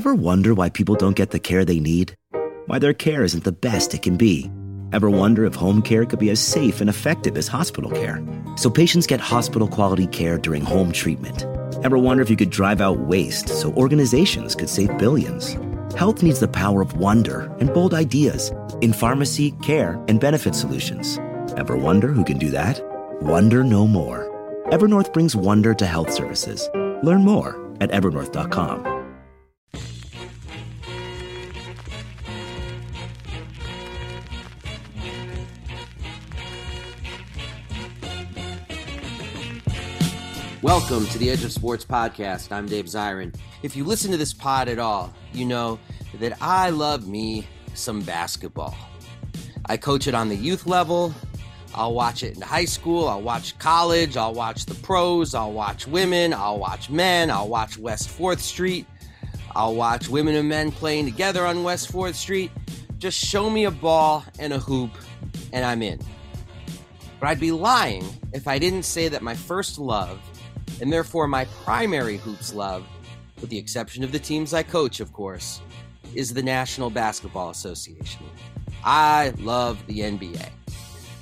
Ever wonder why people don't get the care they need? Why their care isn't the best it can be? Ever wonder if home care could be as safe and effective as hospital care? So patients get hospital quality care during home treatment. Ever wonder if you could drive out waste so organizations could save billions? Health needs the power of wonder and bold ideas in pharmacy, care, and benefit solutions. Ever wonder who can do that? Wonder no more. Evernorth brings wonder to health services. Learn more at evernorth.com. Welcome to the Edge of Sports podcast. I'm Dave Zirin. If you listen to this pod at all, you know that I love me some basketball. I coach it on the youth level. I'll watch it in high school. I'll watch college. I'll watch the pros. I'll watch women. I'll watch men. I'll watch West 4th Street. I'll watch women and men playing together on West 4th Street. Just show me a ball and a hoop, and I'm in. But I'd be lying if I didn't say that my first love and therefore my primary hoops love, with the exception of the teams I coach, of course, is the National Basketball Association. I love the NBA.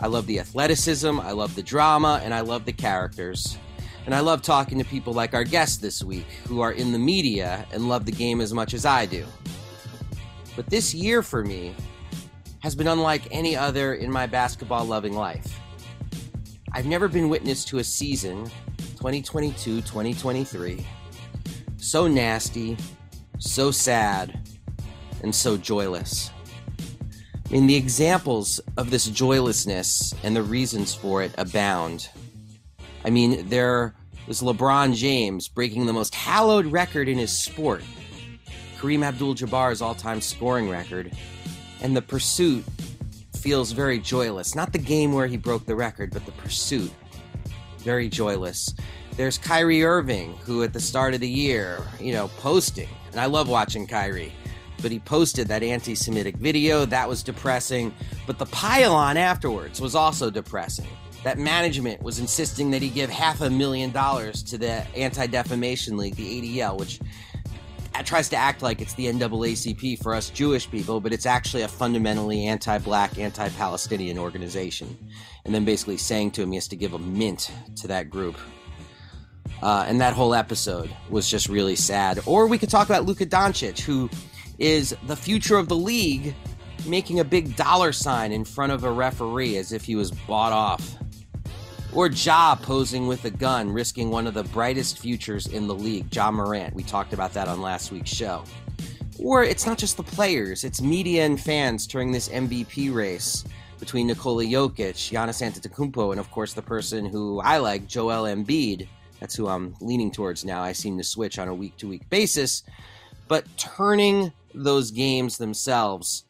I love the athleticism, I love the drama, and I love the characters. And I love talking to people like our guest this week who are in the media and love the game as much as I do. But this year for me has been unlike any other in my basketball loving life. I've never been witness to a season 2022 2023. So nasty, so sad, and so joyless. I mean, the examples of this joylessness and the reasons for it abound. I mean, there was LeBron James breaking the most hallowed record in his sport, Kareem Abdul Jabbar's all time scoring record, and the pursuit feels very joyless. Not the game where he broke the record, but the pursuit very joyless. There's Kyrie Irving, who at the start of the year, you know, posting, and I love watching Kyrie, but he posted that anti Semitic video. That was depressing. But the pile-on afterwards was also depressing. That management was insisting that he give half a million dollars to the Anti Defamation League, the ADL, which tries to act like it's the NAACP for us Jewish people, but it's actually a fundamentally anti black, anti Palestinian organization and then basically saying to him he has to give a mint to that group. Uh, and that whole episode was just really sad. Or we could talk about Luka Doncic, who is the future of the league, making a big dollar sign in front of a referee as if he was bought off. Or Ja posing with a gun, risking one of the brightest futures in the league, Ja Morant. We talked about that on last week's show. Or it's not just the players, it's media and fans during this MVP race between Nikola Jokic, Giannis Antetokounmpo, and of course the person who I like, Joel Embiid. That's who I'm leaning towards now. I seem to switch on a week to week basis. But turning those games themselves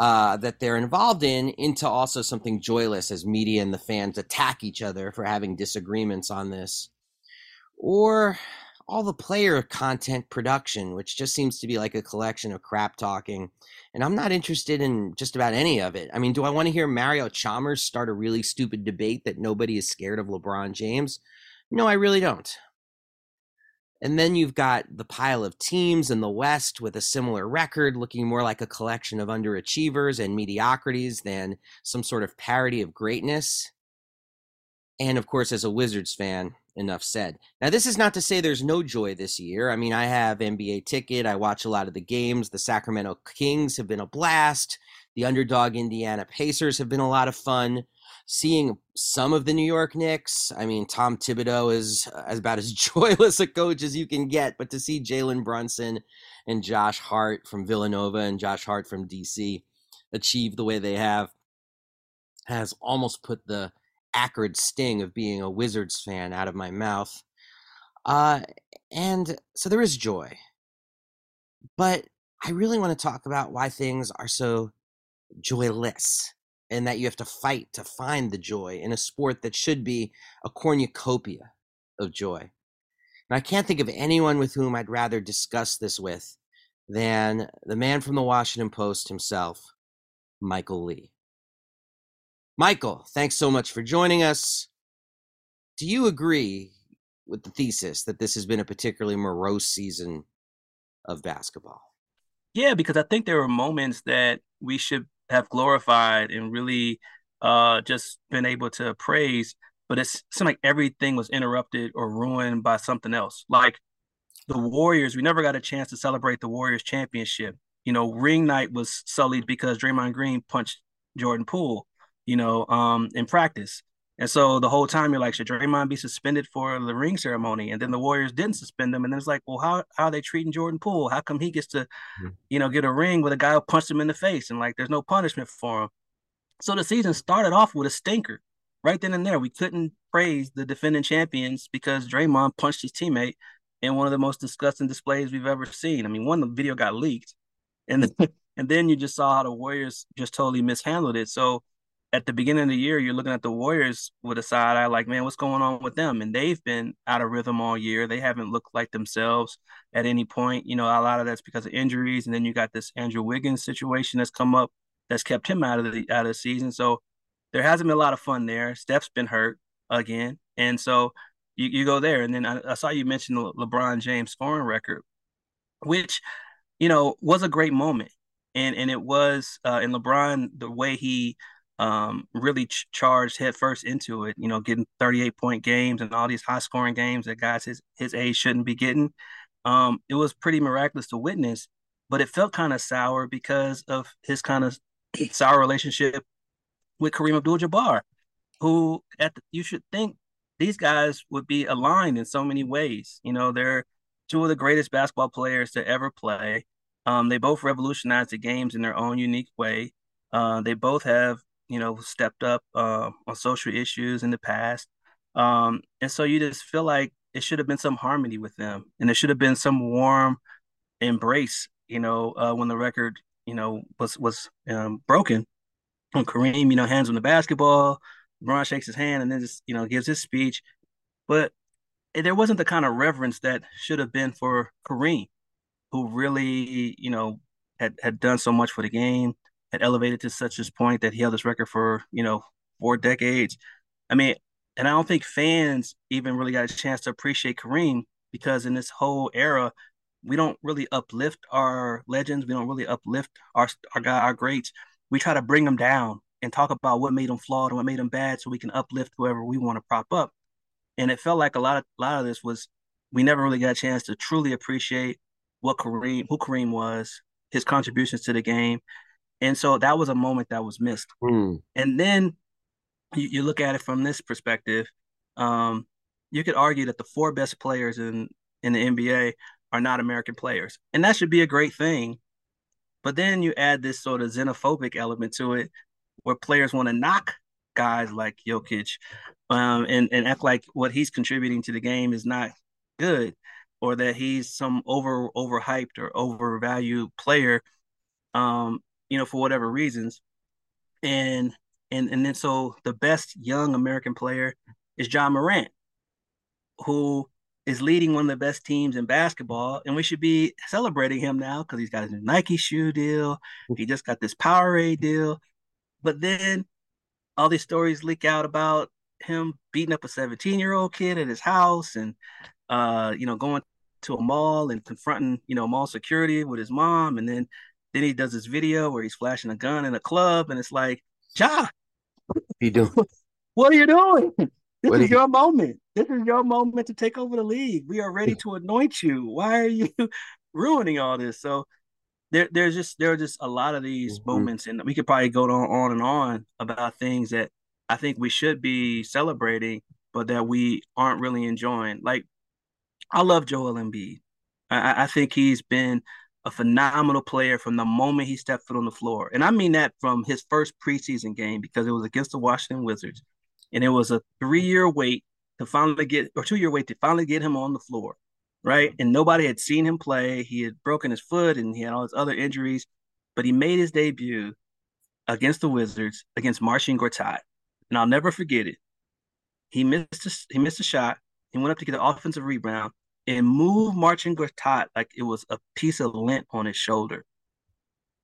uh, that they're involved in into also something joyless as media and the fans attack each other for having disagreements on this. Or all the player content production, which just seems to be like a collection of crap talking. And I'm not interested in just about any of it. I mean, do I want to hear Mario Chalmers start a really stupid debate that nobody is scared of LeBron James? No, I really don't. And then you've got the pile of teams in the West with a similar record, looking more like a collection of underachievers and mediocrities than some sort of parody of greatness. And of course, as a Wizards fan, enough said. Now, this is not to say there's no joy this year. I mean, I have NBA ticket. I watch a lot of the games. The Sacramento Kings have been a blast. The underdog Indiana Pacers have been a lot of fun. Seeing some of the New York Knicks, I mean, Tom Thibodeau is about as joyless a coach as you can get. But to see Jalen Brunson and Josh Hart from Villanova and Josh Hart from DC achieve the way they have has almost put the acrid sting of being a Wizards fan out of my mouth. Uh, and so there is joy. But I really want to talk about why things are so joyless and that you have to fight to find the joy in a sport that should be a cornucopia of joy. And I can't think of anyone with whom I'd rather discuss this with than the man from the Washington Post himself, Michael Lee. Michael, thanks so much for joining us. Do you agree with the thesis that this has been a particularly morose season of basketball? Yeah, because I think there were moments that we should have glorified and really uh, just been able to praise, but it seemed like everything was interrupted or ruined by something else. Like the Warriors, we never got a chance to celebrate the Warriors championship. You know, ring night was sullied because Draymond Green punched Jordan Poole, you know, um, in practice. And so the whole time you're like, should Draymond be suspended for the ring ceremony? And then the Warriors didn't suspend him. And then it's like, well, how, how are they treating Jordan Poole? How come he gets to, you know, get a ring with a guy who punched him in the face and like there's no punishment for him? So the season started off with a stinker right then and there. We couldn't praise the defending champions because Draymond punched his teammate in one of the most disgusting displays we've ever seen. I mean, one the video got leaked, and and then you just saw how the Warriors just totally mishandled it. So at the beginning of the year, you're looking at the Warriors with a side eye, like, man, what's going on with them? And they've been out of rhythm all year. They haven't looked like themselves at any point. You know, a lot of that's because of injuries, and then you got this Andrew Wiggins situation that's come up that's kept him out of the out of the season. So there hasn't been a lot of fun there. Steph's been hurt again, and so you, you go there. And then I, I saw you mention the LeBron James scoring record, which you know was a great moment, and and it was uh, in LeBron the way he um, really ch- charged headfirst into it. You know, getting 38 point games and all these high scoring games that guys his his age shouldn't be getting. Um, it was pretty miraculous to witness, but it felt kind of sour because of his kind of sour relationship with Kareem Abdul-Jabbar, who at the, you should think these guys would be aligned in so many ways. You know, they're two of the greatest basketball players to ever play. Um, they both revolutionized the games in their own unique way. Uh, they both have you know, stepped up uh, on social issues in the past. Um, and so you just feel like it should have been some harmony with them and there should have been some warm embrace, you know, uh, when the record, you know, was, was um, broken. When Kareem, you know, hands on the basketball, LeBron shakes his hand and then just, you know, gives his speech. But there wasn't the kind of reverence that should have been for Kareem, who really, you know, had, had done so much for the game had elevated to such a point that he held this record for you know four decades. I mean, and I don't think fans even really got a chance to appreciate Kareem because in this whole era, we don't really uplift our legends. We don't really uplift our our guy, our greats. We try to bring them down and talk about what made them flawed and what made them bad, so we can uplift whoever we want to prop up. And it felt like a lot of a lot of this was we never really got a chance to truly appreciate what Kareem, who Kareem was, his contributions to the game, and so that was a moment that was missed. Mm. And then you, you, look at it from this perspective, um, you could argue that the four best players in, in the NBA are not American players. And that should be a great thing. But then you add this sort of xenophobic element to it where players want to knock guys like Jokic um, and, and act like what he's contributing to the game is not good or that he's some over overhyped or overvalued player um, you know, for whatever reasons. And and and then so the best young American player is Ja Morant, who is leading one of the best teams in basketball, and we should be celebrating him now because he's got his new Nike shoe deal. He just got this Powerade deal, but then all these stories leak out about him beating up a 17 year old kid at his house, and uh, you know, going to a mall and confronting you know mall security with his mom, and then then he does this video where he's flashing a gun in a club, and it's like, Ja, what you doing? What are you doing? This what is your you... moment. This is your moment to take over the league. We are ready to anoint you. Why are you ruining all this? So there, there's just there are just a lot of these mm-hmm. moments, and we could probably go on, on and on about things that I think we should be celebrating, but that we aren't really enjoying. Like I love Joel Embiid. I, I think he's been a phenomenal player from the moment he stepped foot on the floor. And I mean that from his first preseason game because it was against the Washington Wizards. And it was a three year wait to finally get, or two year wait to finally get him on the floor. Right. Mm-hmm. And nobody had seen him play. He had broken his foot and he had all his other injuries, but he made his debut against the Wizards against Marcin Gortat. And I'll never forget it. He missed a, he missed a shot. He went up to get an offensive rebound and move Marcin Gortat like it was a piece of lint on his shoulder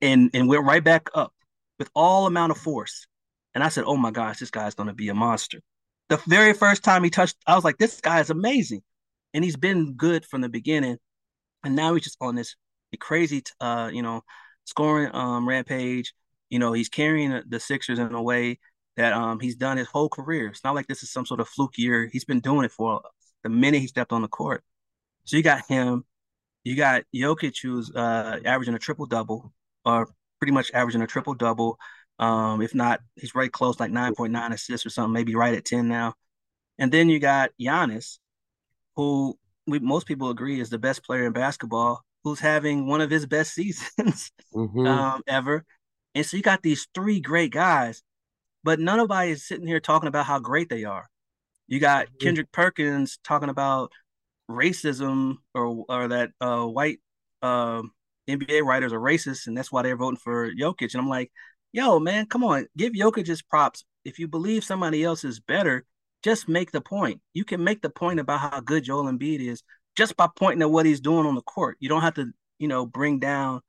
and and went right back up with all amount of force. And I said, oh my gosh, this guy's going to be a monster. The very first time he touched, I was like, this guy is amazing. And he's been good from the beginning. And now he's just on this crazy, uh, you know, scoring um, rampage. You know, he's carrying the Sixers in a way that um, he's done his whole career. It's not like this is some sort of fluke year. He's been doing it for the minute he stepped on the court. So you got him. You got Jokic, who's uh, averaging a triple double, or pretty much averaging a triple double. Um, if not, he's right close, like 9.9 assists or something, maybe right at 10 now. And then you got Giannis, who we most people agree is the best player in basketball, who's having one of his best seasons mm-hmm. um, ever. And so you got these three great guys, but none nobody is sitting here talking about how great they are. You got. Kendrick Perkins talking about racism or or that uh, white uh, um, NBA writers are racist and that's why they're voting for Jokic. And I'm like, yo, man, come on, give Jokic his props. If you believe somebody else is better, just make the point. You can make the point about how good Joel Embiid is just by pointing at what he's doing on the court. You don't have to, you know, bring down,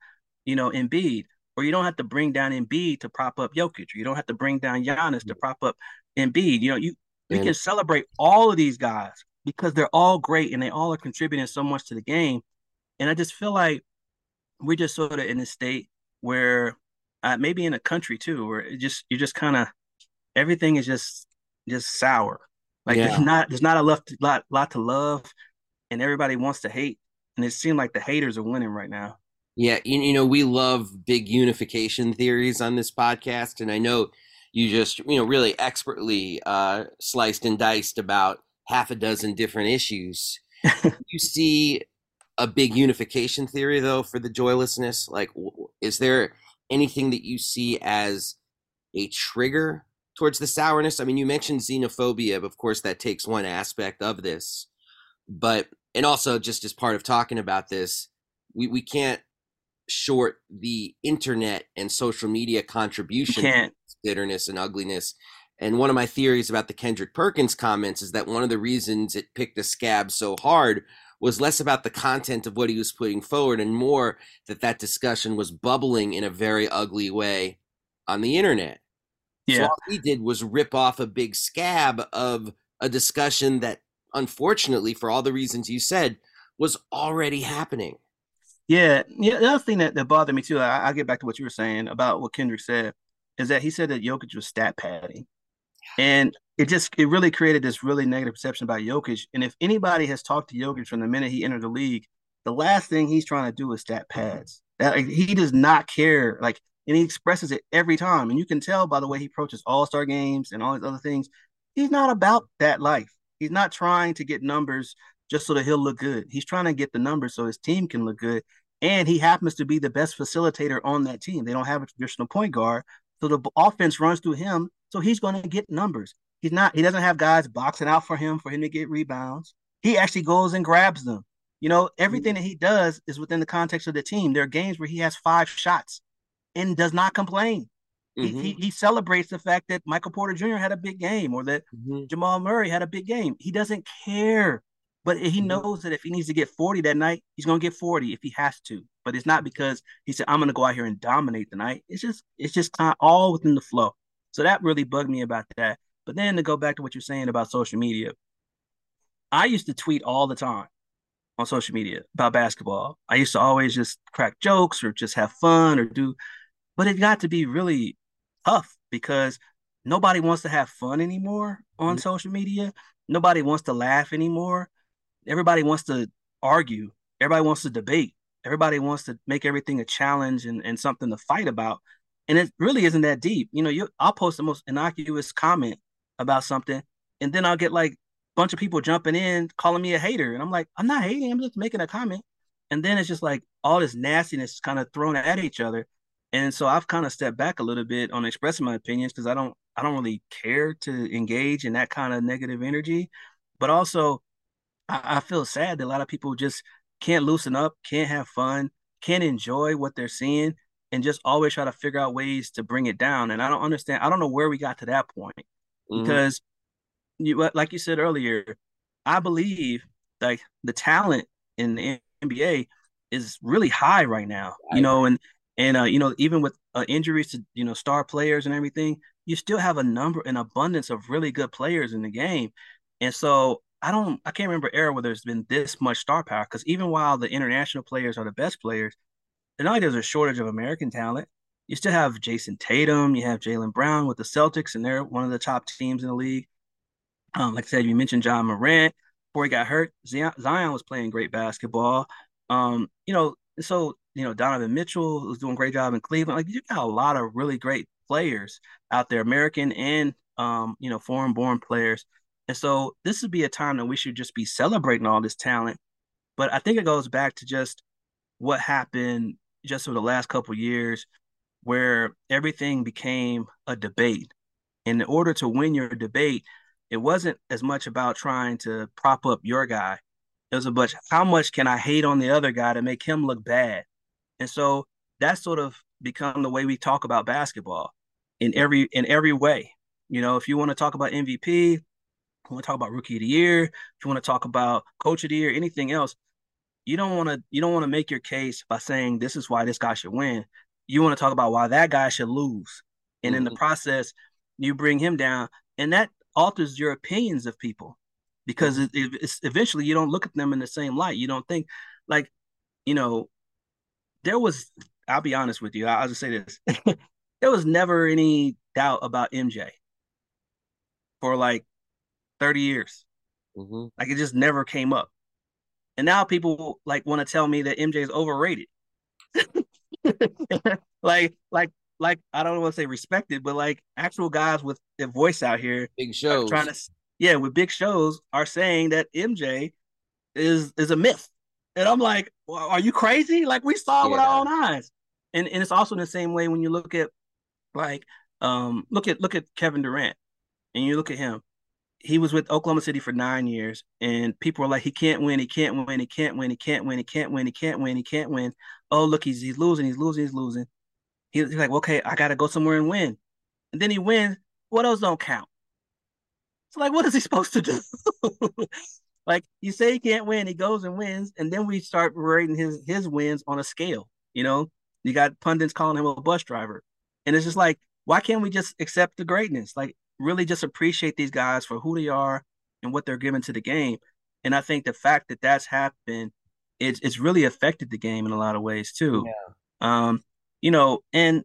you know, Embiid, or you don't have to bring down Embiid to prop up Jokic, or you don't have to bring down Giannis to prop up Embiid. You know, you we can celebrate all of these guys because they're all great and they all are contributing so much to the game. And I just feel like we're just sort of in a state where uh, maybe in a country too, where it just you're just kind of everything is just just sour. Like yeah. there's not there's not a lot, lot lot to love, and everybody wants to hate, and it seems like the haters are winning right now. Yeah, you, you know we love big unification theories on this podcast, and I know you just you know really expertly uh, sliced and diced about half a dozen different issues. you see a big unification theory though for the joylessness? Like, is there anything that you see as a trigger towards the sourness? I mean, you mentioned xenophobia, but of course, that takes one aspect of this. But, and also just as part of talking about this, we, we can't short the internet and social media contribution to bitterness and ugliness. And one of my theories about the Kendrick Perkins comments is that one of the reasons it picked a scab so hard was less about the content of what he was putting forward and more that that discussion was bubbling in a very ugly way on the internet. Yeah. So all he did was rip off a big scab of a discussion that, unfortunately, for all the reasons you said, was already happening. Yeah. Yeah. The other thing that, that bothered me too, I, will get back to what you were saying about what Kendrick said, is that he said that Jokic was stat padding. And it just it really created this really negative perception about Jokic. And if anybody has talked to Jokic from the minute he entered the league, the last thing he's trying to do is stat pads. That like, he does not care. Like, and he expresses it every time. And you can tell by the way he approaches All Star games and all these other things. He's not about that life. He's not trying to get numbers just so that he'll look good. He's trying to get the numbers so his team can look good. And he happens to be the best facilitator on that team. They don't have a traditional point guard. So the offense runs through him. So he's going to get numbers. He's not. He doesn't have guys boxing out for him for him to get rebounds. He actually goes and grabs them. You know, everything that he does is within the context of the team. There are games where he has five shots and does not complain. Mm-hmm. He, he, he, celebrates the fact that Michael Porter Jr. had a big game or that mm-hmm. Jamal Murray had a big game. He doesn't care, but he mm-hmm. knows that if he needs to get 40 that night, he's going to get 40 if he has to. But it's not because he said, I'm going to go out here and dominate the night. It's just, it's just kind of all within the flow. So that really bugged me about that. But then to go back to what you're saying about social media, I used to tweet all the time on social media about basketball. I used to always just crack jokes or just have fun or do, but it got to be really tough because nobody wants to have fun anymore on mm-hmm. social media. Nobody wants to laugh anymore. Everybody wants to argue. Everybody wants to debate. Everybody wants to make everything a challenge and, and something to fight about. And it really isn't that deep. You know, you I'll post the most innocuous comment about something, and then I'll get like a bunch of people jumping in calling me a hater, and I'm like, I'm not hating, I'm just making a comment. And then it's just like all this nastiness kind of thrown at each other. And so I've kind of stepped back a little bit on expressing my opinions because I don't I don't really care to engage in that kind of negative energy. But also I, I feel sad that a lot of people just can't loosen up, can't have fun, can't enjoy what they're seeing, and just always try to figure out ways to bring it down. And I don't understand, I don't know where we got to that point mm-hmm. because you like you said earlier, I believe like the talent in the NBA is really high right now. You know, and and uh, you know even with uh, injuries to you know star players and everything, you still have a number, an abundance of really good players in the game. And so I don't, I can't remember era where there's been this much star power. Because even while the international players are the best players, not only there's a shortage of American talent, you still have Jayson Tatum, you have Jaylen Brown with the Celtics, and they're one of the top teams in the league. Um, like I said, you mentioned Ja Morant before he got hurt. Zion was playing great basketball. Um, you know, so you know Donovan Mitchell was doing a great job in Cleveland. Like you got a lot of really great players out there, American and um, you know, foreign born players. And so this would be a time that we should just be celebrating all this talent. But I think it goes back to just what happened just over the last couple years where everything became a debate. And in order to win your debate, it wasn't as much about trying to prop up your guy. It was a bunch, how much can I hate on the other guy to make him look bad? And so that's sort of become the way we talk about basketball in every in every way. You know, if you want to talk about MVP, you want to talk about rookie of the year, if you want to talk about coach of the year, anything else, you don't want to you don't want to make your case by saying this is why this guy should win. You want to talk about why that guy should lose. And mm-hmm. in the mm-hmm. process, you bring him down and that alters your opinions of people because mm-hmm. it, it's eventually you don't look at them in the same light. You don't think like, you know, there was I'll be honest with you. I'll just say this. there was never any doubt about MJ for like 30 years. Mm-hmm. Like it just never came up. And now people like want to tell me that MJ is overrated. like, like, like I don't want to say respected, but like actual guys with their voice out here, big shows, trying to, yeah, with big shows are saying that MJ is is a myth. And I'm like, well, are you crazy? Like we saw yeah. with our own eyes. And and it's also in the same way when you look at like um look at look at Kevin Durant and you look at him, he was with Oklahoma City for nine years, and people were like, he can't win, he can't win, he can't win, he can't win, he can't win, he can't win, he can't win. Oh, look, he's he's losing, he's losing, he's losing. He's like, okay, I gotta go somewhere and win. And then he wins. What else don't count? It's like, what is he supposed to do? like you say he can't win, he goes and wins, and then we start rating his his wins on a scale. You know, you got pundits calling him a bus driver, and it's just like, why can't we just accept the greatness? Like really just appreciate these guys for who they are and what they're giving to the game. And I think the fact that that's happened, it's it's really affected the game in a lot of ways too. Yeah. Um, you know, and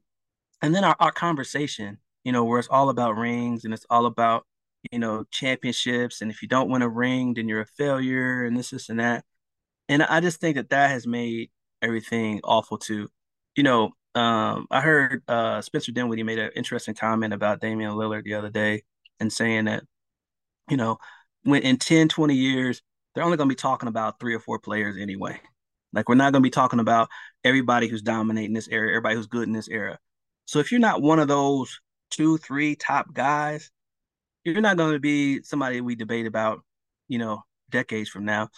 and then our, our conversation, you know, where it's all about rings and it's all about, you know, championships. And if you don't win a ring, then you're a failure and this, this, and that. And I just think that that has made everything awful too. You know, um, I heard uh, Spencer Dinwiddie made an interesting comment about Damian Lillard the other day and saying that, you know, when in 10, 20 years, they're only going to be talking about three or four players anyway. Like, we're not going to be talking about everybody who's dominating this era, everybody who's good in this era. So if you're not one of those two, three top guys, you're not going to be somebody we debate about, you know, decades from now.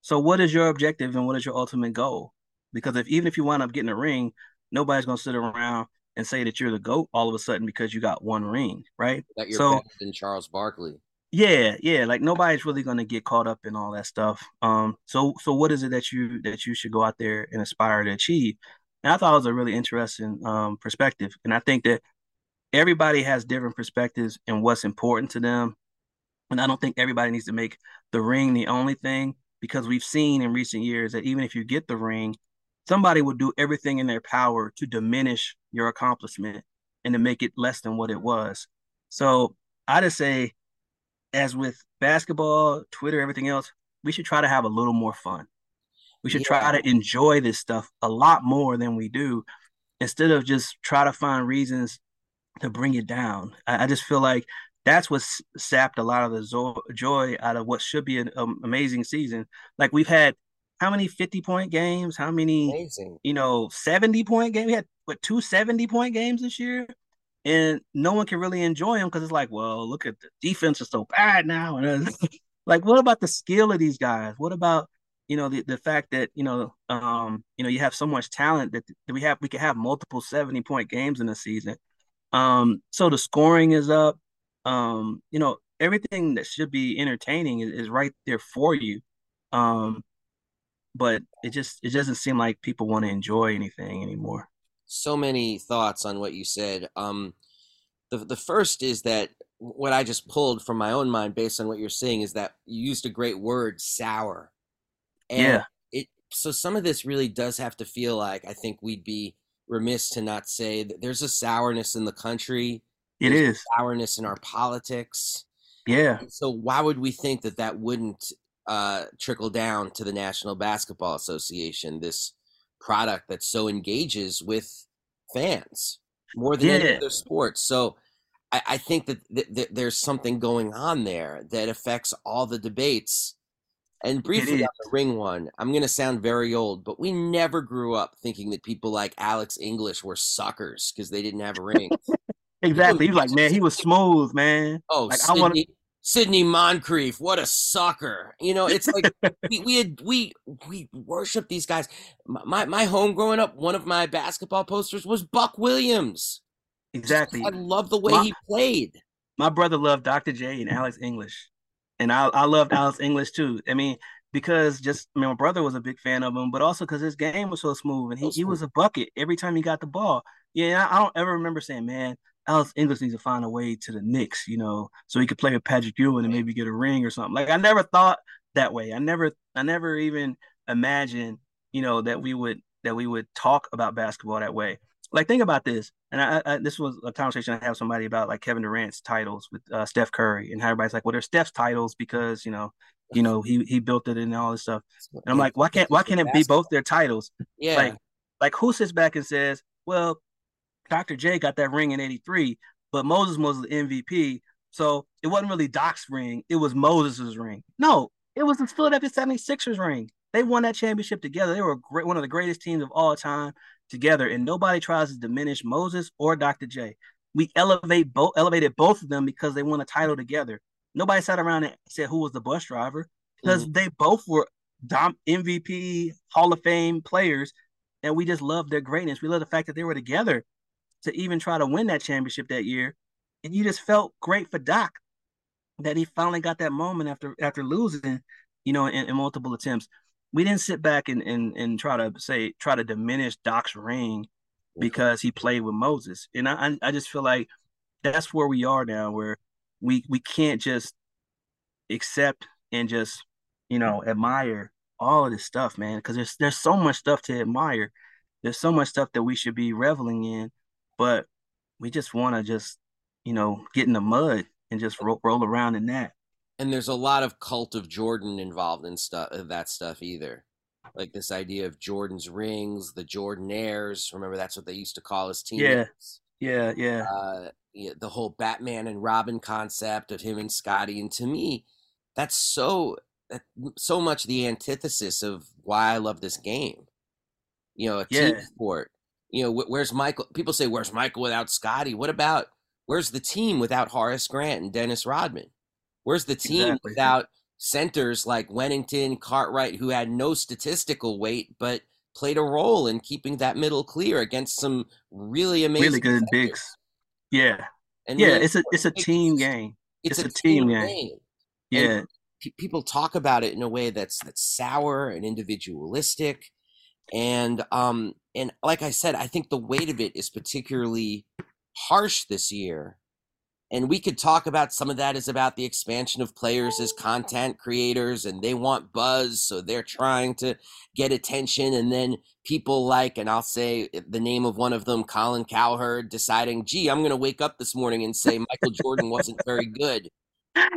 So what is your objective and what is your ultimate goal? Because if even if you wind up getting a ring, nobody's gonna sit around and say that you're the goat all of a sudden because you got one ring, right? That you're so, better than Charles Barkley. Yeah, yeah. Like nobody's really gonna get caught up in all that stuff. Um, so so what is it that you that you should go out there and aspire to achieve? And I thought it was a really interesting um perspective. And I think that everybody has different perspectives and what's important to them. And I don't think everybody needs to make the ring the only thing because we've seen in recent years that even if you get the ring, somebody will do everything in their power to diminish your accomplishment and to make it less than what it was. So I just say, as with basketball, Twitter, everything else, we should try to have a little more fun. We should yeah. try to enjoy this stuff a lot more than we do, instead of just try to find reasons to bring it down. I, I just feel like that's what sapped a lot of the zo- joy out of what should be an um, amazing season. Like we've had how many 50 point games? How many, Amazing. you know, 70 point games? We had what two 70 point games this year, and no one can really enjoy them because it's like, well, look at the defense is so bad now. And like, what about the skill of these guys? What about you know the, the fact that you know um you know you have so much talent that, that we have we can have multiple 70 point games in a season um so the scoring is up um you know everything that should be entertaining is, is right there for you um but it just it doesn't seem like people want to enjoy anything anymore. So many thoughts on what you said. Um, the the first is that what I just pulled from my own mind based on what you're saying is that you used a great word, sour. And yeah. It so some of this really does have to feel like I think we'd be remiss to not say that there's a sourness in the country. It is sourness in our politics. Yeah. So why would we think that that wouldn't uh, trickle down to the National Basketball Association? This product that so engages with fans more than yeah. any other sport. So I, I think that th- th- there's something going on there that affects all the debates. And briefly on the ring one, I'm going to sound very old, but we never grew up thinking that people like Alex English were suckers because they didn't have a ring. exactly. He's like, man, he was smooth, man. Oh, like, Sidney, I want Sidney Moncrief, what a sucker! You know, it's like we, we had we we worship these guys. My my home growing up, one of my basketball posters was Buck Williams. Exactly. I love the way my, he played. My brother loved Dr. J and Alex English, and I I loved Alex English too. I mean, because just I mean, my brother was a big fan of him, but also because his game was so smooth and he, he was a bucket every time he got the ball. Yeah, I don't ever remember saying, man, Alex English needs to find a way to the Knicks, you know, so he could play with Patrick Ewing and maybe get a ring or something. Like I never thought that way. I never, I never even imagined, you know, that we would that we would talk about basketball that way. Like think about this, and I, I this was a conversation I have somebody about like Kevin Durant's titles with uh, Steph Curry, and how everybody's like, well, they're Steph's titles because you know, you know, he he built it and all this stuff. And I'm like, why can't why can't it be both their titles? Yeah. Like, like who sits back and says, well, Dr. J got that ring in 83, but Moses was the MVP. So it wasn't really Doc's ring, it was Moses's ring. No, it was the Philadelphia 76ers ring. They won that championship together. They were great, one of the greatest teams of all time together, and nobody tries to diminish Moses or Dr. J. We elevate both elevated both of them because they won a title together. Nobody sat around and said who was the bus driver because mm-hmm. they both were dom- MVP Hall of Fame players, and we just love their greatness. We love the fact that they were together to even try to win that championship that year. And you just felt great for Doc that he finally got that moment after after losing, you know, in, in multiple attempts. We didn't sit back and, and and try to say try to diminish Doc's ring mm-hmm. because he played with Moses. And I I just feel like that's where we are now, where we we can't just accept and just you know admire all of this stuff, man, because there's there's so much stuff to admire. There's so much stuff that we should be reveling in but we just want to just you know get in the mud and just roll, roll around in that. And there's a lot of cult of jordan involved in stuff that stuff either. Like this idea of jordan's rings the jordanaires remember that's what they used to call his team yeah yeah yeah, uh, yeah the whole batman and robin concept of him and scottie and to me that's so so much the antithesis of why i love this game. You know a yeah. team sport you know, where's Michael? People say, where's Michael without Scottie? What about where's the team without Horace Grant and Dennis Rodman? Where's the team exactly. without centers like Wennington, Cartwright, who had no statistical weight but played a role in keeping that middle clear against some really amazing, really good centers. bigs. Yeah, and yeah, it's a it's a team game. It's, it's a, a, team, game. game. Yeah, p- people talk about it in a way that's that's sour and individualistic and um and like I said, I think the weight of it is particularly harsh this year. And we could talk about some of that is about the expansion of players as content creators and they want buzz. So they're trying to get attention. And then people like, and I'll say the name of one of them, Colin Cowherd, deciding, gee, I'm going to wake up this morning and say Michael Jordan wasn't very good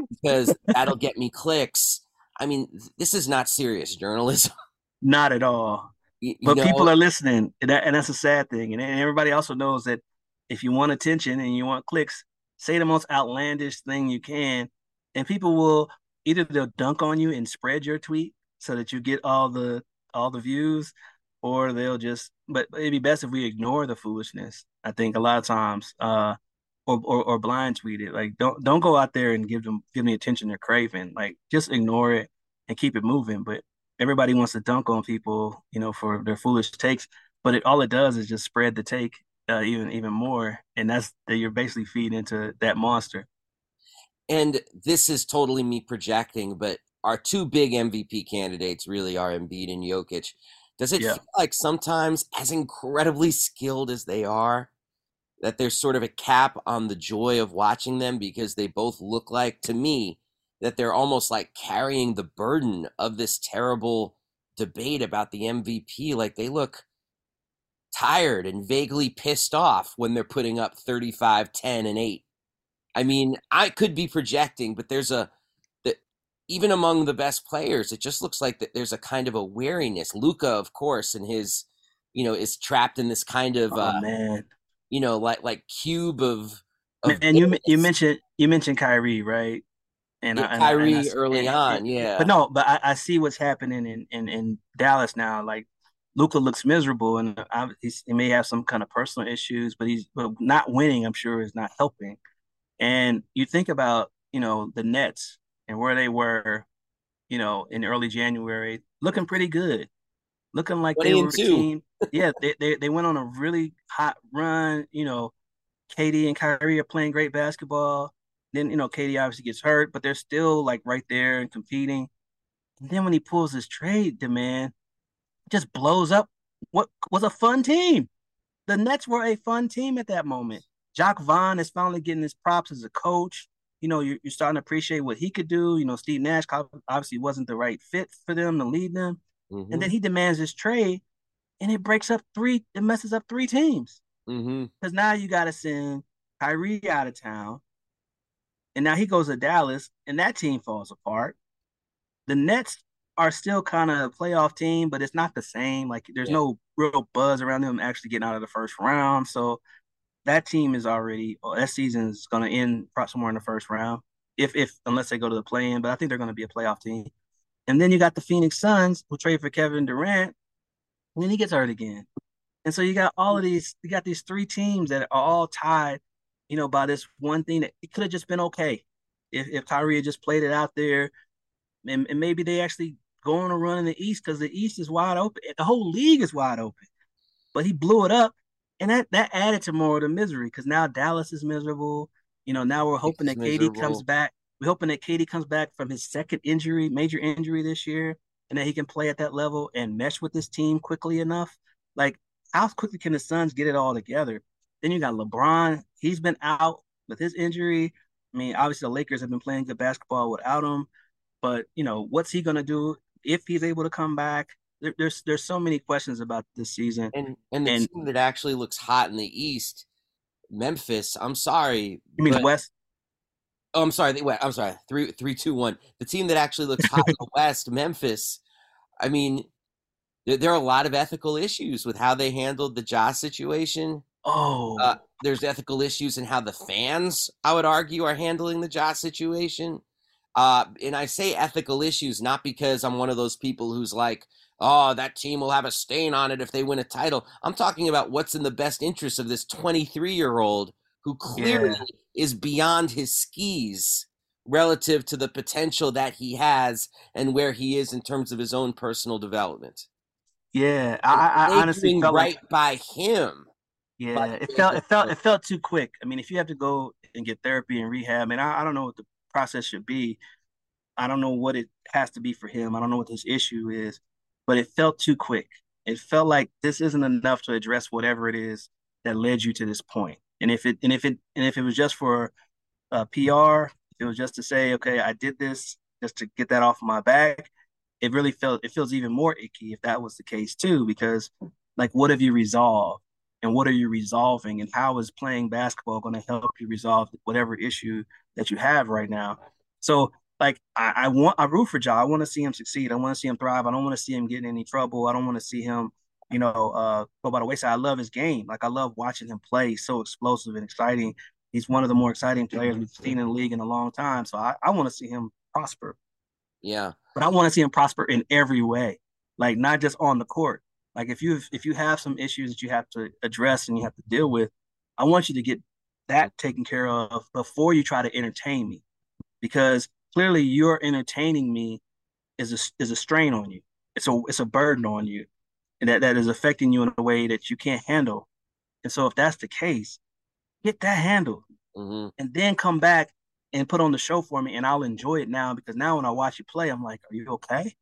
because that'll get me clicks. I mean, this is not serious journalism. Not at all but know, people are listening, and, that, and that's a sad thing. And, and everybody also knows that if you want attention and you want clicks, say the most outlandish thing you can, and people will either they'll dunk on you and spread your tweet so that you get all the all the views, or they'll just. But it'd be best if we ignore the foolishness. I think a lot of times, uh, or, or or blind tweet it. Like don't don't go out there and give them give me attention they're craving. Like just ignore it and keep it moving. But everybody wants to dunk on people, you know, for their foolish takes, but it, all it does is just spread the take uh, even even more, and that's that you're basically feeding into that monster. And this is totally me projecting, but our two big MVP candidates really are Embiid and Jokic. Does it yeah. feel like sometimes, as incredibly skilled as they are, that there's sort of a cap on the joy of watching them because they both look like, to me, that they're almost like carrying the burden of this terrible debate about the MVP. Like they look tired and vaguely pissed off when they're putting up 35, 10, and 8. I mean, I could be projecting, but there's a that even among the best players, it just looks like that there's a kind of a weariness. Luka, of course, and his, you know, is trapped in this kind of oh, uh, man. you know, like like cube of. of And you you mentioned you mentioned Kyrie, right? And Yeah, I, and I- and I Kyrie early and- on, and- yeah. But no, but I, I see what's happening in, in, in Dallas now. Like Luka looks miserable, and I, he's, he may have some kind of personal issues, but he's but not winning. I'm sure is not helping. And you think about you know the Nets and where they were, you know, in early January, looking pretty good, looking like they were a team. Yeah, they, they they went on a really hot run. You know, KD and Kyrie are playing great basketball. Then, you know, KD obviously gets hurt, but they're still like right there and competing. And then when he pulls his trade demand, just blows up what was a fun team. The Nets were a fun team at that moment. Jacque Vaughn is finally getting his props as a coach. You know, you're, you're starting to appreciate what he could do. You know, Steve Nash obviously wasn't the right fit for them to lead them. Mhm, And then he demands his trade, and it breaks up three, it messes up three teams because now you got to send Kyrie out of town, and now he goes to Dallas, and that team falls apart. The Nets are still kind of a playoff team, but it's not the same. Like there's Yeah. no real buzz around them actually getting out of the first round. So that team is already oh, that season is going to end somewhere in the first round, if if unless they go to the play-in. But I think they're going to be a playoff team. And then you got the Phoenix Suns who trade for Kevin Durant, and then he gets hurt again. And so you got all of mm-hmm. these, you got these three teams that are all tied, you know, by this one thing that it could have just been okay if, if Kyrie had just played it out there. And, and maybe they actually go on a run in the East because the East is wide open. The whole league is wide open. But he blew it up. And that, that added to more of the misery because now Dallas is miserable. You know, now we're hoping It's that KD comes back. We're hoping that KD comes back from his second injury, major injury this year, and that he can play at that level and mesh with this team quickly enough. Like, how quickly can the Suns get it all together? Then you got LeBron. He's been out with his injury. I mean, obviously the Lakers have been playing good basketball without him, but you know, what's he gonna do if he's able to come back? There, there's there's so many questions about this season. And and the And- team that actually looks hot in the East, Memphis. I'm sorry. You mean but- West? Oh, I'm sorry. They, wait, I'm sorry. Three, three, two, one. The team that actually looks hot in the West, Memphis. I mean, there, there are a lot of ethical issues with how they handled the Ja's situation. Oh, Uh, there's ethical issues in how the fans, I would argue, are handling the Ja's situation. Uh, and I say ethical issues not because I'm one of those people who's like, oh, that team will have a stain on it if they win a title. I'm talking about what's in the best interest of this 23 year old who clearly is beyond his skis relative to the potential that he has and where he is in terms of his own personal development. yeah. I, I, honestly felt right like by him. Yeah, it felt it felt it felt too quick. I mean, if you have to go and get therapy and rehab, and I, I don't know what the process should be. I don't know what it has to be for him. I don't know what his issue is, but it felt too quick. It felt like this isn't enough to address whatever it is that led you to this point. And if it and if it and if it was just for uh, PR, if it was just to say, okay, I did this just to get that off my back, it really felt it feels even more icky if that was the case too, because like what have you resolved? And what are you resolving and how is playing basketball going to help you resolve whatever issue that you have right now? So like i, I want i root for Ja. i want to see him succeed. I want to see him thrive. I don't want to see him get in any trouble. I don't want to see him you know uh go by the wayside. I love his game. Like i love watching him play. He's so explosive and exciting. He's one of the more exciting players we've seen in the league in a long time. So i, I want to see him prosper. Yeah. but I want to see him prosper in every way, like not just on the court. Like if you if you have some issues that you have to address and you have to deal with, I want you to get that taken care of before you try to entertain me, because clearly you're entertaining me is a is a strain on you. It's a it's a burden on you, and that that is affecting you in a way that you can't handle. And so if that's the case, get that handled hmm and then come back and put on the show for me and I'll enjoy it now because now when I watch you play, I'm like, are you okay?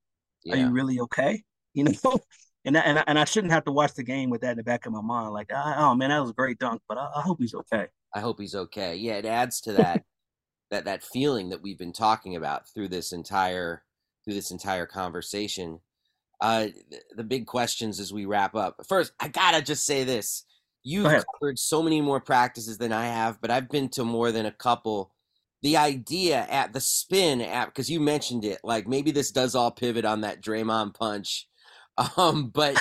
Yeah. Are you really okay? You know? And I, and I, and I shouldn't have to watch the game with that in the back of my mind. Like, oh man, that was a great dunk, but I, I hope he's okay. I hope he's okay. Yeah, it adds to that that that feeling that we've been talking about through this entire through this entire conversation. uh, the big questions as we wrap up. First, I gotta just say this: you've covered so many more practices than I have, but I've been to more than a couple. The idea at the spin at because you mentioned it, like maybe this does all pivot on that Draymond punch um, but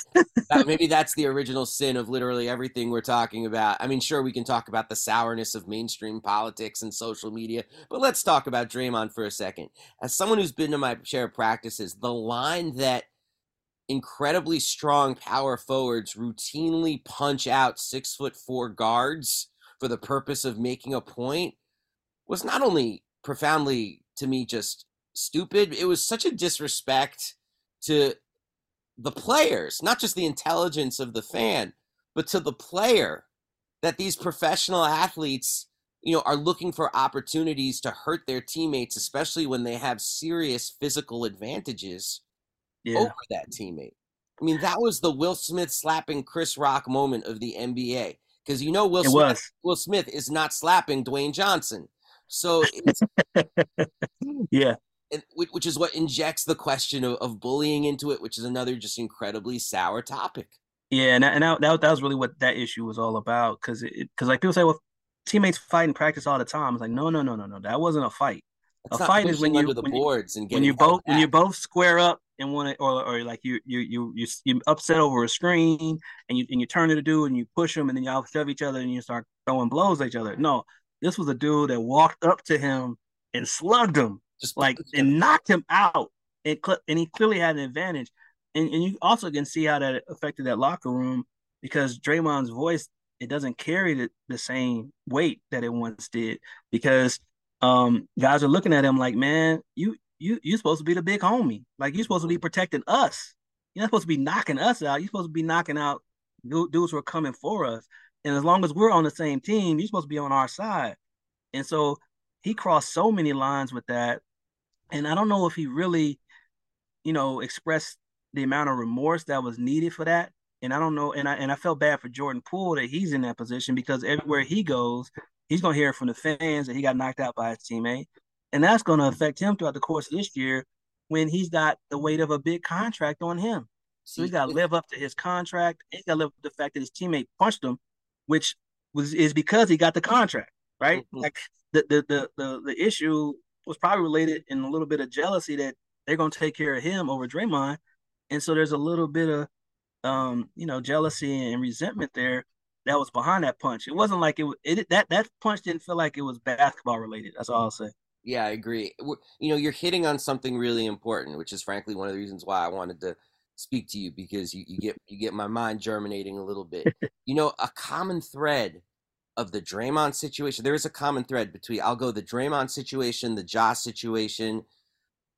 that, maybe that's the original sin of literally everything we're talking about. I mean, sure, we can talk about the sourness of mainstream politics and social media, but let's talk about Draymond for a second. As someone who's been to my share of practices, the line that incredibly strong power forwards routinely punch out six foot four guards for the purpose of making a point was not only profoundly to me just stupid, it was such a disrespect to the players, not just the intelligence of the fan, but to the player that these professional athletes, you know, are looking for opportunities to hurt their teammates, especially when they have serious physical advantages yeah. over that teammate. I mean, that was the Will Smith slapping Chris Rock moment of the NBA. Because you know Will it Smith, was. Will Smith is not slapping Dwayne Johnson. So it's yeah which is what injects the question of, of bullying into it, which is another just incredibly sour topic. Yeah, and, that, and that, that, that was really what that issue was all about. Because because like people say, well, teammates fight in practice all the time. It's like no, no, no, no, no. That wasn't a fight. It's a fight is when you the when boards you, and when you both back. when you both square up and want to, or or like you you you you you upset over a screen and you and you turn to the dude and you push him and then y'all shove each other and you start throwing blows at each other. No, this was a dude that walked up to him and slugged him just like and knocked him out. And, and he clearly had an advantage. And, and you also can see how that affected that locker room because Draymond's voice it doesn't carry the, the same weight that it once did because um, guys are looking at him like, man, you you you're supposed to be the big homie. Like you're supposed to be protecting us. You're not supposed to be knocking us out. You're supposed to be knocking out dudes who are coming for us. And as long as we're on the same team, you're supposed to be on our side. And so he crossed so many lines with that and I don't know if he really, you know, expressed the amount of remorse that was needed for that. And I don't know, and I and I felt bad for Jordan Poole that he's in that position because everywhere he goes, he's gonna hear from the fans that he got knocked out by his teammate. And that's gonna affect him throughout the course of this year when he's got the weight of a big contract on him. So he's gotta live up to his contract. He's gotta live up to the fact that his teammate punched him, which was is because he got the contract, right? Mm-hmm. Like the, the the the the issue was probably related in a little bit of jealousy that they're going to take care of him over Draymond. And so there's a little bit of, um, you know, jealousy and resentment there that was behind that punch. It wasn't like it, it that that punch didn't feel like it was basketball related. That's all I'll say. Yeah, I agree. You know, you're hitting on something really important, which is frankly one of the reasons why I wanted to speak to you because you, you get you get my mind germinating a little bit. you know, a common thread of the Draymond situation. There is a common thread between I'll go the Draymond situation, the Josh situation,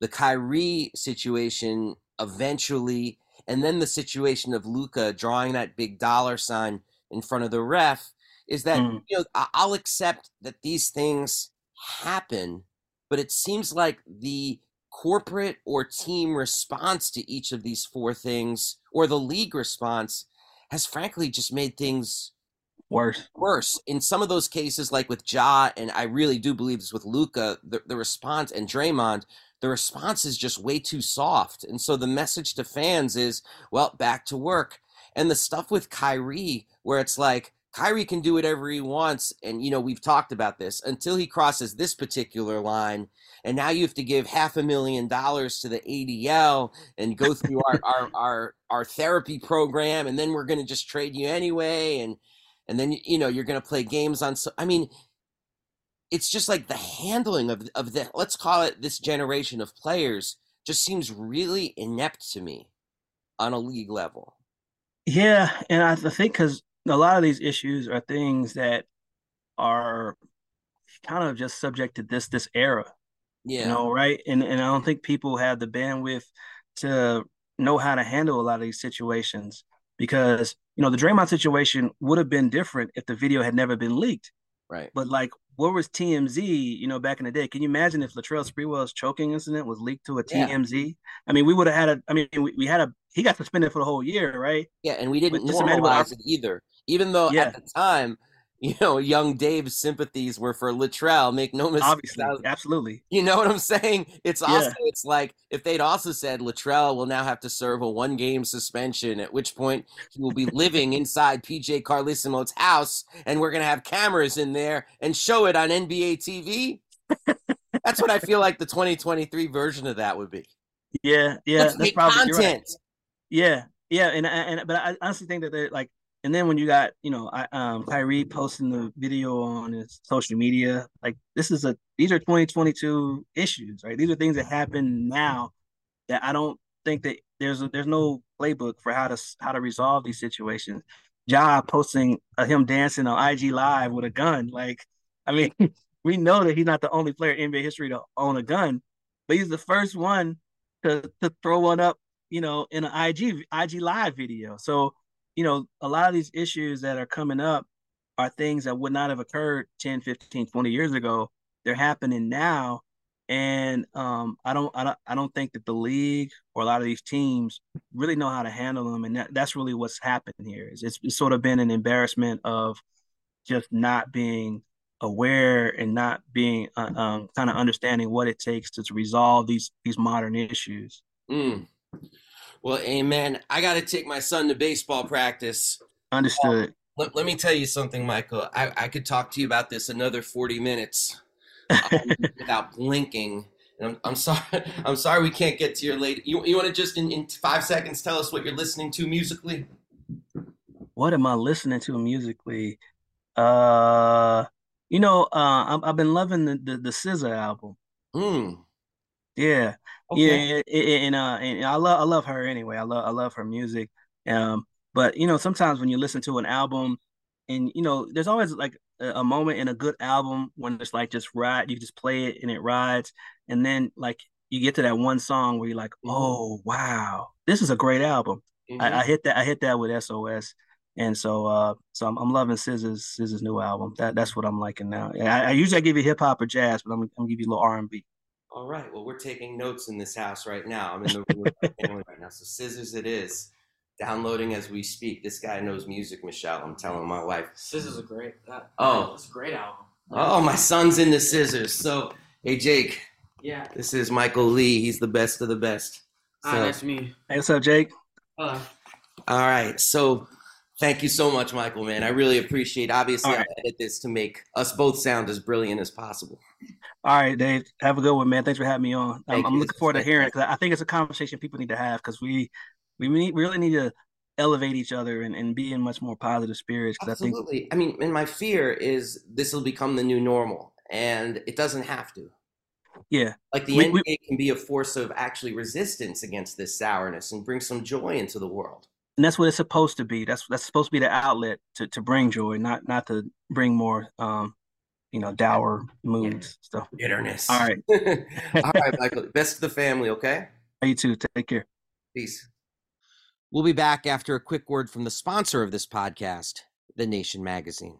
the Kyrie situation eventually, and then the situation of Luka drawing that big dollar sign in front of the ref is that mm. you know I'll accept that these things happen, but it seems like the corporate or team response to each of these four things or the league response has frankly just made things Worse. Worse. In some of those cases, like with Ja, and I really do believe this with Luka, the, the response and Draymond, the response is just way too soft. And so the message to fans is, well, back to work. And the stuff with Kyrie, where it's like, Kyrie can do whatever he wants. And, you know, we've talked about this until he crosses this particular line. And now you have to give half a million dollars to the ADL and go through our, our, our, our therapy program. And then we're going to just trade you anyway. And, and then you know you're going to play games on. So I mean, it's just like the handling of of the let's call it this generation of players just seems really inept to me on a league level. Yeah, and I think because a lot of these issues are things that are kind of just subject to this this era. Yeah. You know, right? And and I don't think people have the bandwidth to know how to handle a lot of these situations because you know the Draymond situation would have been different if the video had never been leaked. Right. But like, what was TMZ? You know, back in the day, can you imagine if Latrell Sprewell's choking incident was leaked to a TMZ? Yeah. I mean, we would have had a. I mean, we, we had a. He got suspended for the whole year, right? Yeah, and we didn't normalize it either. Even though yeah. at the time, you know, young Dave's sympathies were for Latrell. Make no mistake. Obviously, absolutely. You know what I'm saying? It's also yeah. it's like if they'd also said Latrell will now have to serve a one game suspension, at which point he will be living inside PJ Carlesimo's house, and we're gonna have cameras in there and show it on NBA TV. That's what I feel like the 2023 version of that would be. Yeah, yeah, that's probably content. Right. Yeah, yeah, and and but I honestly think that they're like and then when you got, you know, I, um, Kyrie posting the video on his social media, like this is a these are 2022 issues, right? These are things that happen now that I don't think that there's a, there's no playbook for how to how to resolve these situations. Ja posting uh, him dancing on IG Live with a gun, like I mean, we know that he's not the only player in NBA history to own a gun, but he's the first one to to throw one up, you know, in an IG IG Live video. So you know, a lot of these issues that are coming up are things that would not have occurred 10, 15, 20 years ago. They're happening now. And um, I don't, I don't, I don't think that the league or a lot of these teams really know how to handle them, and that, that's really what's happened here. Is it's, it's sort of been an embarrassment of just not being aware and not being uh, um, kind of understanding what it takes to, resolve these these modern issues. Mm. Well, amen. I got to take my son to baseball practice. Understood. Um, let, let, me tell you something, Michael. I, I could talk to you about this another 40 minutes um, without blinking. And I'm, I'm, sorry. I'm sorry we can't get to your late. You, you want to just in, in five seconds tell us what you're listening to musically? What am I listening to musically? Uh, you know, uh, i have been loving the, the the SZA album. Hmm. Yeah, okay. yeah, and, uh, and I love I love her anyway. I love I love her music. Um, but you know, sometimes when you listen to an album, and you know, there's always like a, a moment in a good album when it's like just ride, you just play it and it rides, and then like you get to that one song where you're like, mm-hmm. oh wow, this is a great album. Mm-hmm. I, I, hit that I hit that with SOS. And so, uh, so I'm, I'm loving Scissors SZA's new album. That that's what I'm liking now. I, I usually I give you hip hop or jazz, but I'm, I'm gonna give you a little R and B. All right. Well, we're taking notes in this house right now. I'm in the room with my family right now. So scissors it is. Downloading as we speak. This guy knows music, Michelle. I'm telling my wife. Scissors are great. That, oh, it's a great album. Oh, my son's into scissors. So, hey, Jake. Yeah. This is Michael Lee. He's the best of the best. So, Hi, nice to meet you. Hey, what's up, Jake? Hello. All right. So, thank you so much, Michael, man. I really appreciate Obviously, right. I edit this to make us both sound as brilliant as possible. All right, Dave. Have a good one, man. Thanks for having me on. I'm, I'm looking forward to hearing it because I think it's a conversation people need to have because we we need, really need to elevate each other and, and be in much more positive spirits. Absolutely. I, think, I mean, and my fear is this will become the new normal, and it doesn't have to. Yeah. Like the we, NBA we, can be a force of actually resistance against this sourness and bring some joy into the world. And that's what it's supposed to be. That's that's supposed to be the outlet to, to bring joy, not not to bring more um, you know, dour moods, stuff. Bitterness. All right. All right, Michael. Best of the family, okay? You too. Take care. Peace. We'll be back after a quick word from the sponsor of this podcast, The Nation Magazine.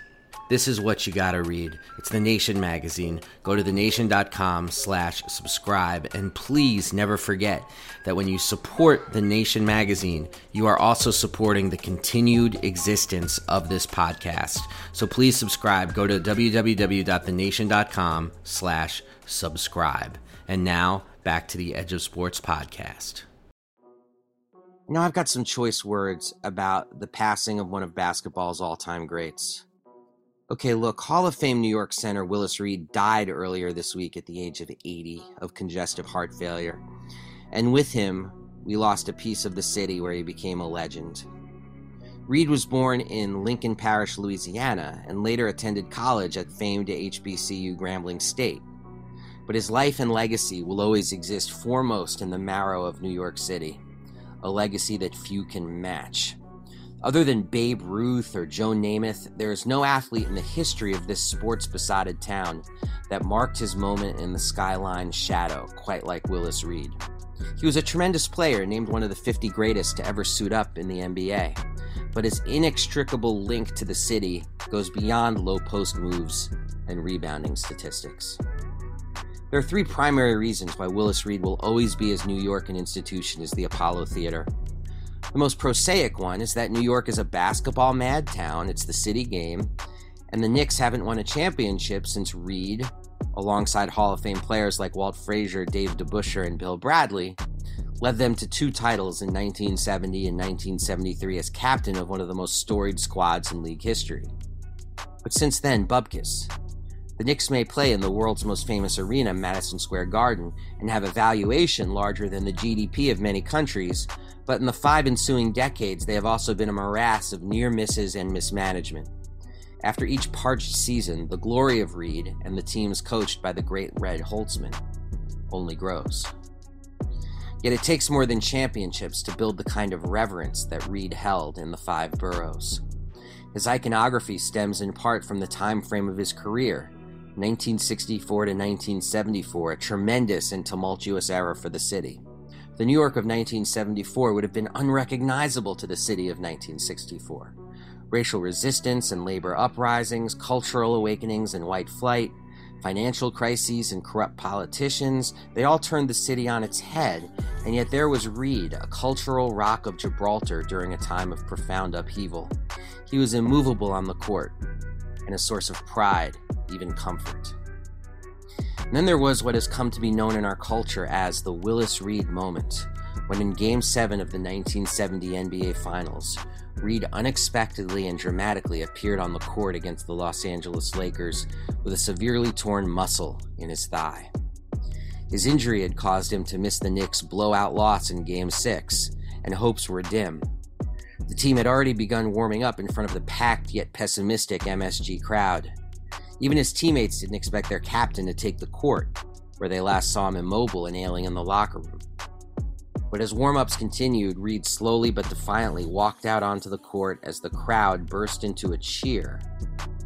This is what you gotta read. It's The Nation magazine. Go to thenation.com slash subscribe. And please never forget that when you support The Nation magazine, you are also supporting the continued existence of this podcast. So please subscribe. Go to www.thenation.com slash subscribe. And now back to the Edge of Sports podcast. Now I've got some choice words about the passing of one of basketball's all-time greats. Okay, look, Hall of Fame New York center Willis Reed died earlier this week at the age of 80 of congestive heart failure. And with him, we lost a piece of the city where he became a legend. Reed was born in Lincoln Parish, Louisiana, and later attended college at famed HBCU Grambling State. But his life and legacy will always exist foremost in the marrow of New York City, a legacy that few can match. Other than Babe Ruth or Joe Namath, there is no athlete in the history of this sports besotted town that marked his moment in the skyline shadow quite like Willis Reed. He was a tremendous player, named one of the 50 greatest to ever suit up in the NBA. But his inextricable link to the city goes beyond low post moves and rebounding statistics. There are three primary reasons why Willis Reed will always be as New York an institution as the Apollo Theater. The most prosaic one is that New York is a basketball mad town, it's the city game, and the Knicks haven't won a championship since Reed, alongside Hall of Fame players like Walt Frazier, Dave DeBusschere, and Bill Bradley, led them to two titles in 1970 and 1973 as captain of one of the most storied squads in league history. But since then, Bubkus. The Knicks may play in the world's most famous arena, Madison Square Garden, and have a valuation larger than the GDP of many countries, but in the five ensuing decades, they have also been a morass of near misses and mismanagement. After each parched season, the glory of Reed and the teams coached by the great Red Holzman only grows. Yet it takes more than championships to build the kind of reverence that Reed held in the five boroughs. His iconography stems in part from the time frame of his career, 1964 to 1974, a tremendous and tumultuous era for the city. The New York of 1974 would have been unrecognizable to the city of 1964. Racial resistance and labor uprisings, cultural awakenings and white flight, financial crises and corrupt politicians, they all turned the city on its head, and yet there was Reed, a cultural rock of Gibraltar during a time of profound upheaval. He was immovable on the court, and a source of pride, even comfort. And then there was what has come to be known in our culture as the Willis Reed moment, when in Game 7 of the 1970 NBA Finals, Reed unexpectedly and dramatically appeared on the court against the Los Angeles Lakers with a severely torn muscle in his thigh. His injury had caused him to miss the Knicks' blowout loss in Game 6, and hopes were dim. The team had already begun warming up in front of the packed yet pessimistic MSG crowd. Even his teammates didn't expect their captain to take the court, where they last saw him immobile and ailing in the locker room. But as warm ups continued, Reed slowly but defiantly walked out onto the court as the crowd burst into a cheer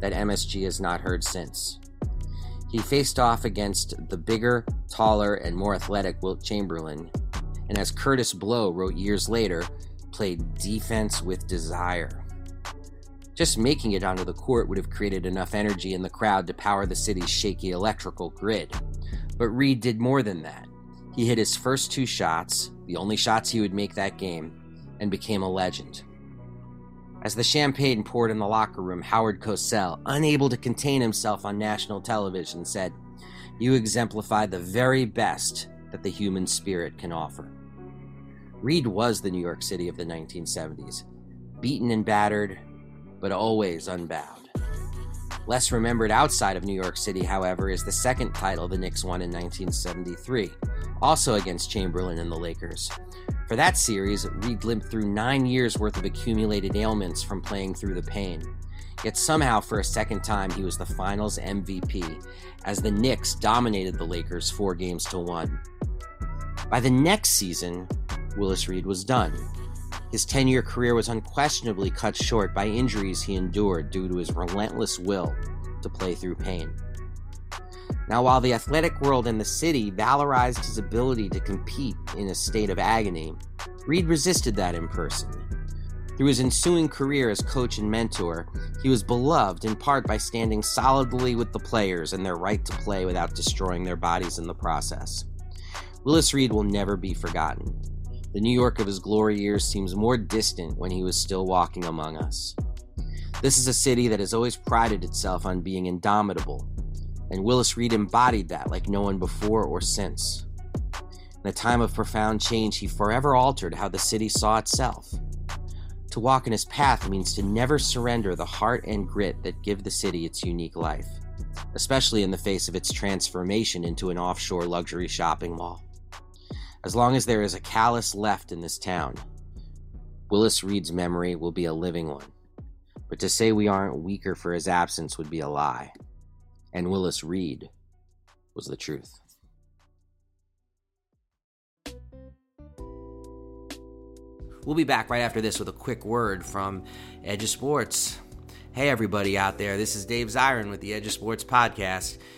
that MSG has not heard since. He faced off against the bigger, taller, and more athletic Wilt Chamberlain, and as Kurtis Blow wrote years later, played defense with desire. Just making it onto the court would have created enough energy in the crowd to power the city's shaky electrical grid. But Reed did more than that. He hit his first two shots, the only shots he would make that game, and became a legend. As the champagne poured in the locker room, Howard Cosell, unable to contain himself on national television, said, You exemplify the very best that the human spirit can offer. Reed was the New York City of the 1970s, beaten and battered, but always unbowed. Less remembered outside of New York City, however, is the second title the Knicks won in 1973, also against Chamberlain and the Lakers. For that series, Reed limped through nine years' worth of accumulated ailments from playing through the pain. Yet somehow, for a second time, he was the finals MVP as the Knicks dominated the Lakers four games to one. By the next season, Willis Reed was done. His 10 year career was unquestionably cut short by injuries he endured due to his relentless will to play through pain. Now, while the athletic world and the city valorized his ability to compete in a state of agony, Reed resisted that in person. Through his ensuing career as coach and mentor, he was beloved in part by standing solidly with the players and their right to play without destroying their bodies in the process. Willis Reed will never be forgotten. The New York of his glory years seems more distant when he was still walking among us. This is a city that has always prided itself on being indomitable, and Willis Reed embodied that like no one before or since. In a time of profound change, he forever altered how the city saw itself. To walk in his path means to never surrender the heart and grit that give the city its unique life, especially in the face of its transformation into an offshore luxury shopping mall. As long as there is a callus left in this town, Willis Reed's memory will be a living one. But to say we aren't weaker for his absence would be a lie and Willis Reed was the truth. We'll be back right after this with a quick word from Edge of Sports. Hey, everybody out there, this is Dave Zirin with the Edge of Sports Podcast.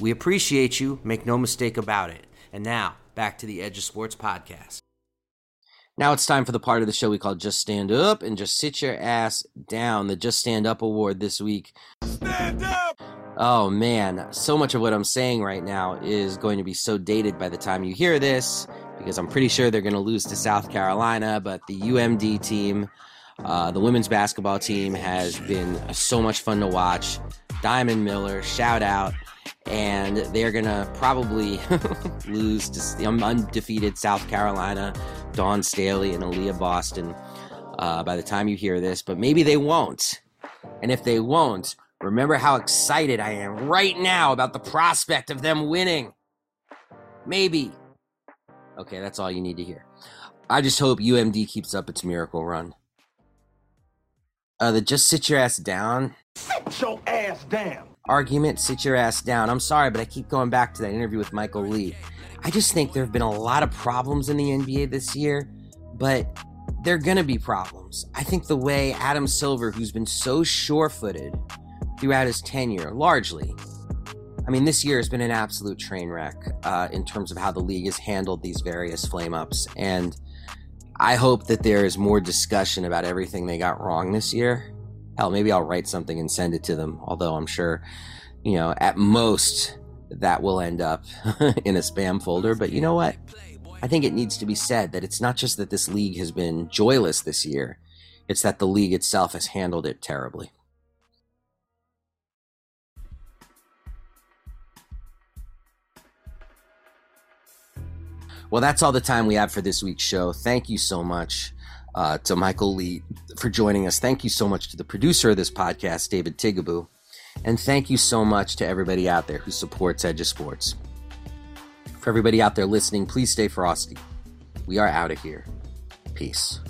We appreciate you, make no mistake about it. And now, back to the Edge of Sports podcast. Now it's time for the part of the show we call Just Stand Up and Just Sit Your Ass Down. The Just Stand Up Award this week. Stand up! Oh man, so much of what I'm saying right now is going to be so dated by the time you hear this because I'm pretty sure they're going to lose to South Carolina, but the UMD team, uh, the women's basketball team, has been so much fun to watch. Diamond Miller, shout out and they're gonna probably lose to the undefeated South Carolina, Dawn Staley and Aaliyah Boston uh, by the time you hear this, but maybe they won't. And if they won't, remember how excited I am right now about the prospect of them winning. Maybe. Okay, that's all you need to hear. I just hope UMD keeps up its miracle run. Uh, the just sit your ass down. Sit your ass down argument, sit your ass down. I'm sorry, but I keep going back to that interview with Michael Lee. I just think there have been a lot of problems in the NBA this year, but they're going to be problems. I think the way Adam Silver, who's been so sure footed throughout his tenure, largely, I mean, this year has been an absolute train wreck uh, in terms of how the league has handled these various flame ups. And I hope that there is more discussion about everything they got wrong this year Hell, maybe I'll write something and send it to them. Although I'm sure, you know, at most that will end up in a spam folder. But you know what? I think it needs to be said that it's not just that this league has been joyless this year, it's that the league itself has handled it terribly. Well, that's all the time we have for this week's show. Thank you so much uh, to Michael Lee for joining us. Thank you so much to the producer of this podcast, David Tigaboo. And thank you so much to everybody out there who supports Edge of Sports. For everybody out there listening, please stay frosty. We are out of here. Peace.